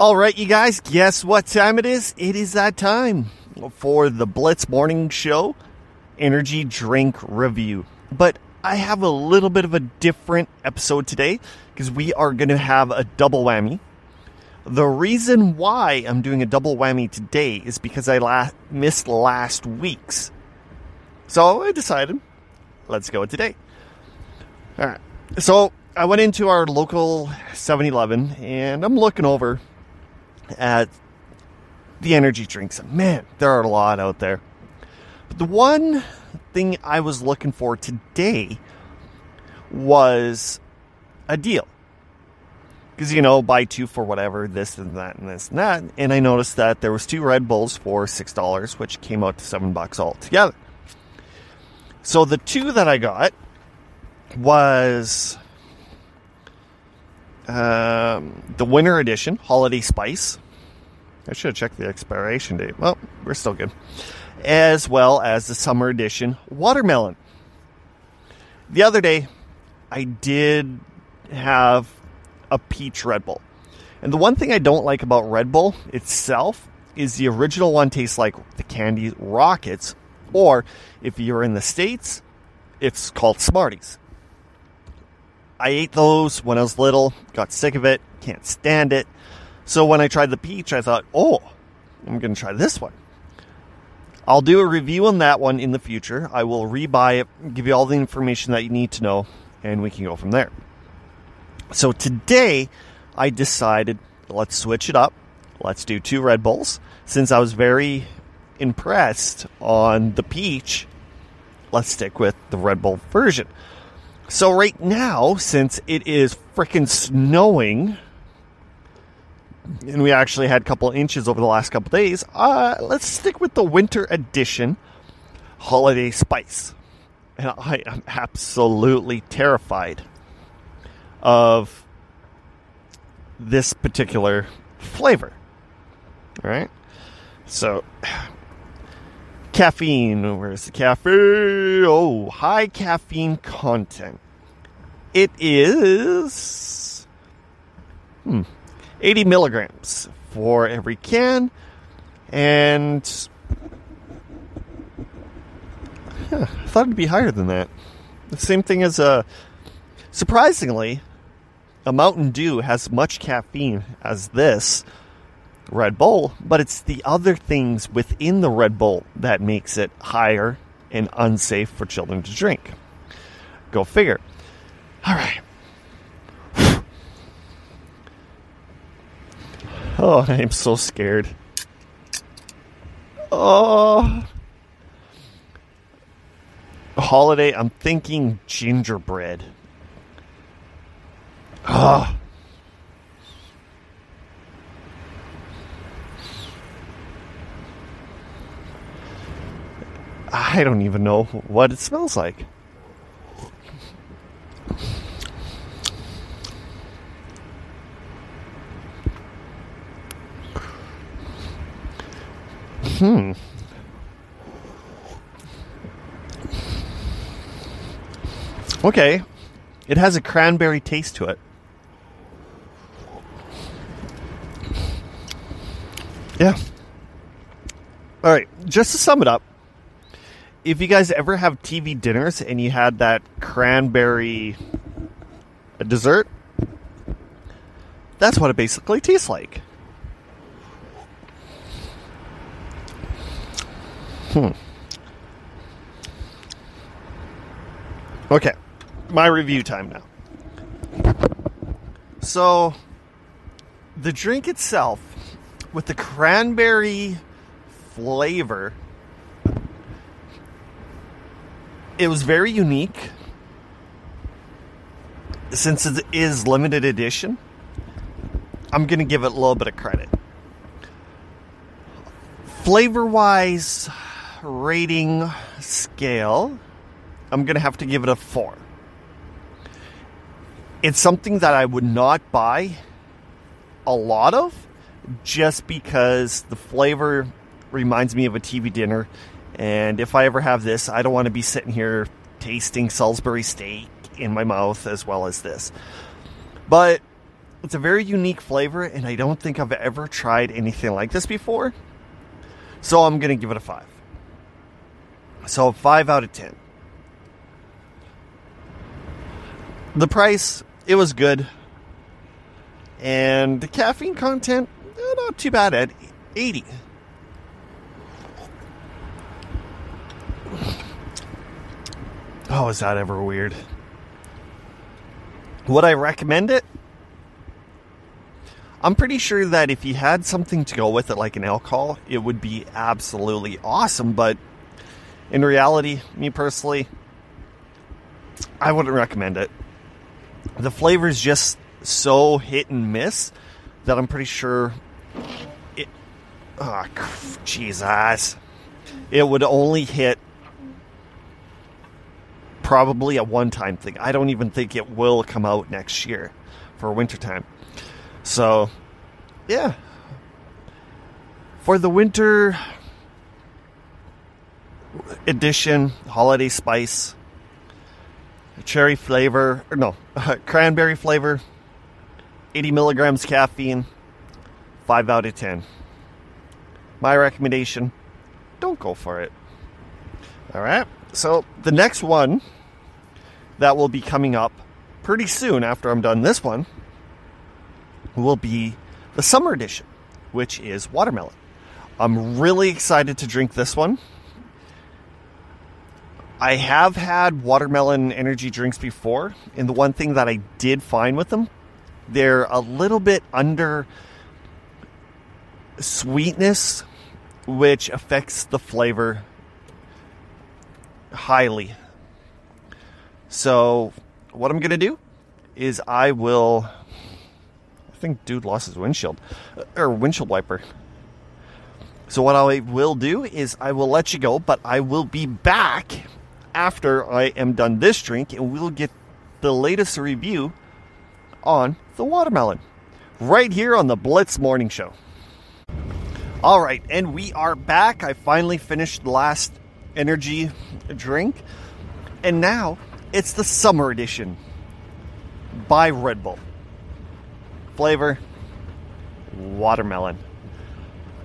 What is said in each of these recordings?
All right, you guys, guess what time it is? It is that time for the Blitz Morning Show energy drink review. But I have a little bit of a different episode today because we are going to have a double whammy. The reason why I'm doing a double whammy today is because I la- missed last week's. So I decided, let's go today. All right. So I went into our local 7 Eleven and I'm looking over at the energy drinks. Man, there are a lot out there. But the one thing I was looking for today was a deal. Because, you know, buy two for whatever, this and that and this and that. And I noticed that there was two Red Bulls for $6, which came out to 7 bucks altogether. So the two that I got was um, the winter edition, Holiday Spice. I should have checked the expiration date. Well, we're still good. As well as the summer edition, Watermelon. The other day, I did have a peach Red Bull. And the one thing I don't like about Red Bull itself is the original one tastes like the candy rockets, or if you're in the States, it's called Smarties. I ate those when I was little, got sick of it, can't stand it. So when I tried the peach, I thought, oh, I'm going to try this one. I'll do a review on that one in the future. I will rebuy it, give you all the information that you need to know, and we can go from there. So today, I decided let's switch it up. Let's do two Red Bulls. Since I was very impressed on the peach, let's stick with the Red Bull version. So right now, since it is freaking snowing, and we actually had a couple inches over the last couple days, uh, let's stick with the winter edition holiday spice. And I am absolutely terrified of this particular flavor. All right? So, caffeine. Where's the caffeine? Oh, high caffeine content. It is hmm, 80 milligrams for every can, and huh, I thought it'd be higher than that. The same thing as a. Uh, surprisingly, a Mountain Dew has much caffeine as this Red Bull, but it's the other things within the Red Bull that makes it higher and unsafe for children to drink. Go figure. All right. Oh, I am so scared. Oh. Holiday, I'm thinking gingerbread. Oh. I don't even know what it smells like. Hmm. Okay. It has a cranberry taste to it. Yeah. All right. Just to sum it up, if you guys ever have TV dinners and you had that cranberry dessert, that's what it basically tastes like. Hmm. Okay, my review time now. So, the drink itself, with the cranberry flavor, it was very unique since it is limited edition. I'm going to give it a little bit of credit. Flavor wise, rating scale, I'm going to have to give it a 4. It's something that I would not buy a lot of just because the flavor reminds me of a TV dinner and if I ever have this, I don't want to be sitting here tasting Salisbury steak in my mouth as well as this. But It's a very unique flavor, and I don't think I've ever tried anything like this before. So I'm going to give it a 5. So 5 out of 10. The price, it was good. And the caffeine content, eh, not too bad at 80. Oh, is that ever weird? Would I recommend it? I'm pretty sure that if you had something to go with it, like an alcohol, it would be absolutely awesome. But in reality, me personally, I wouldn't recommend it. The flavor is just so hit and miss that I'm pretty sure it. Ah, oh, Jesus. It would only hit probably a one time thing. I don't even think it will come out next year for wintertime. So, yeah. For the winter edition, holiday spice, cherry flavor, or no, cranberry flavor, 80 milligrams caffeine, 5 out of 10. My recommendation don't go for it. All right. So, the next one that will be coming up pretty soon after I'm done this one will be the summer edition, which is watermelon. I'm really excited to drink this one. I have had watermelon energy drinks before, and the one thing that I did find with them, they're a little bit under sweetness, which affects the flavor highly. So, what I'm going to do is I will. I think dude lost his windshield or windshield wiper. So, what I will do is I will let you go, but I will be back after I am done this drink and we'll get the latest review on the watermelon right here on the Blitz Morning Show. All right, and we are back. I finally finished the last energy drink, and now it's the summer edition by Red Bull. Flavor watermelon.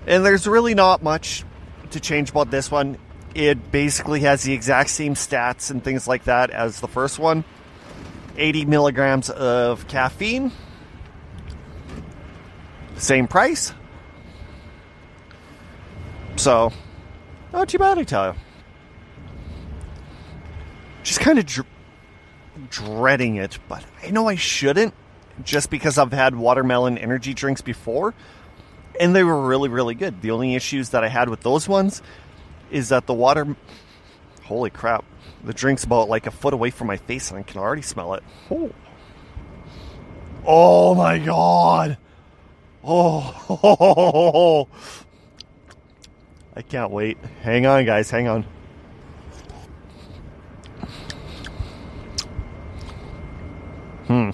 And there's really not much to change about this one. It basically has the exact same stats and things like that as the first one 80 milligrams of caffeine, same price. So, not too bad, I tell you. Just kind of dr- dreading it, but I know I shouldn't just because I've had watermelon energy drinks before and they were really, really good. The only issues that I had with those ones is that the water. Holy crap. The drink's about like a foot away from my face and I can already smell it. Oh, oh my god. Oh. I can't wait. Hang on, guys. Hang on. Hmm.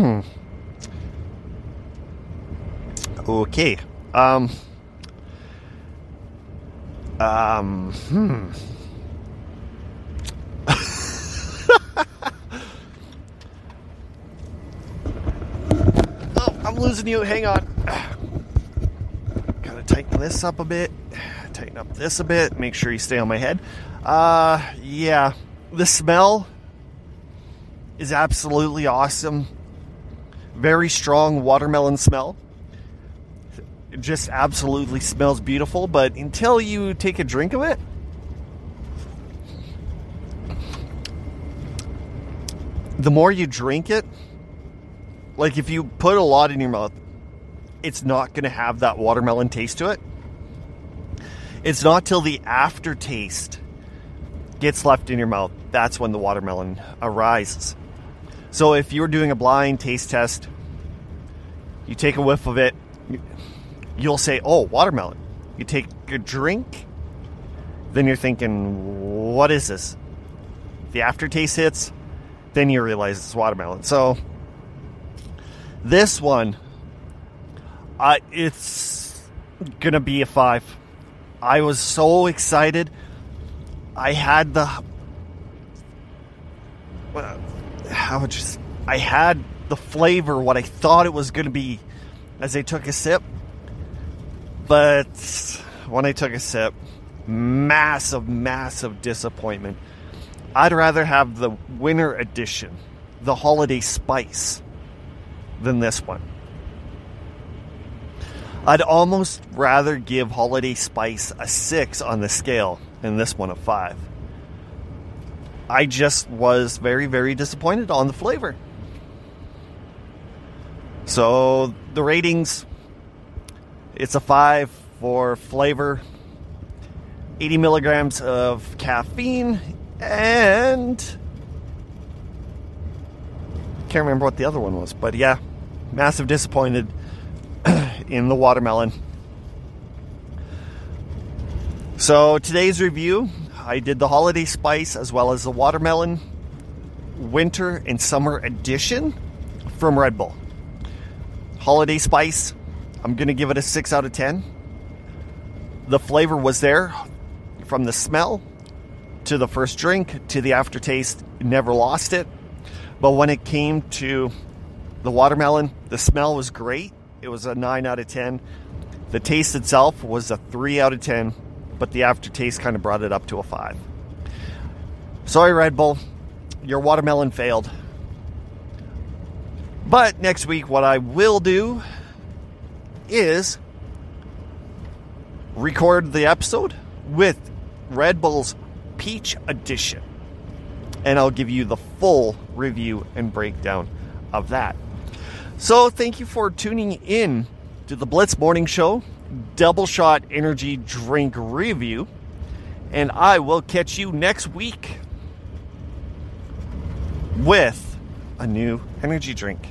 Hmm. Okay. Um. Um. Hmm. oh, I'm losing you. Hang on. Gotta tighten this up a bit. Tighten up this a bit. Make sure you stay on my head. Uh, yeah. The smell is absolutely awesome. Very strong watermelon smell. It just absolutely smells beautiful, but until you take a drink of it, the more you drink it, like if you put a lot in your mouth, it's not going to have that watermelon taste to it. It's not till the aftertaste gets left in your mouth that's when the watermelon arises. So if you're doing a blind taste test, you take a whiff of it, you'll say, "Oh, watermelon." You take a drink, then you're thinking, "What is this?" The aftertaste hits, then you realize it's watermelon. So this one, uh, it's gonna be a five. I was so excited. I had the how just I had the flavor what I thought it was gonna be as I took a sip. But when I took a sip, massive, massive disappointment. I'd rather have the winter edition, the holiday spice, than this one. I'd almost rather give Holiday Spice a 6 on the scale than this one a 5. I just was very, very disappointed on the flavor. So the ratings it's a 5 for flavor, 80 milligrams of caffeine, and can't remember what the other one was, but yeah, massive disappointed in the watermelon. So today's review, I did the holiday spice as well as the watermelon winter and summer edition from Red Bull. Holiday spice, I'm going to give it a 6 out of 10. The flavor was there from the smell to the first drink to the aftertaste, never lost it. But when it came to the watermelon, the smell was great it was a 9 out of 10. The taste itself was a 3 out of 10, but the aftertaste kind of brought it up to a 5. Sorry, Red Bull, your watermelon failed. But next week, what I will do is record the episode with Red Bull's Peach Edition. And I'll give you the full review and breakdown of that. So, thank you for tuning in to the Blitz Morning Show Double Shot Energy Drink Review. And I will catch you next week with a new energy drink.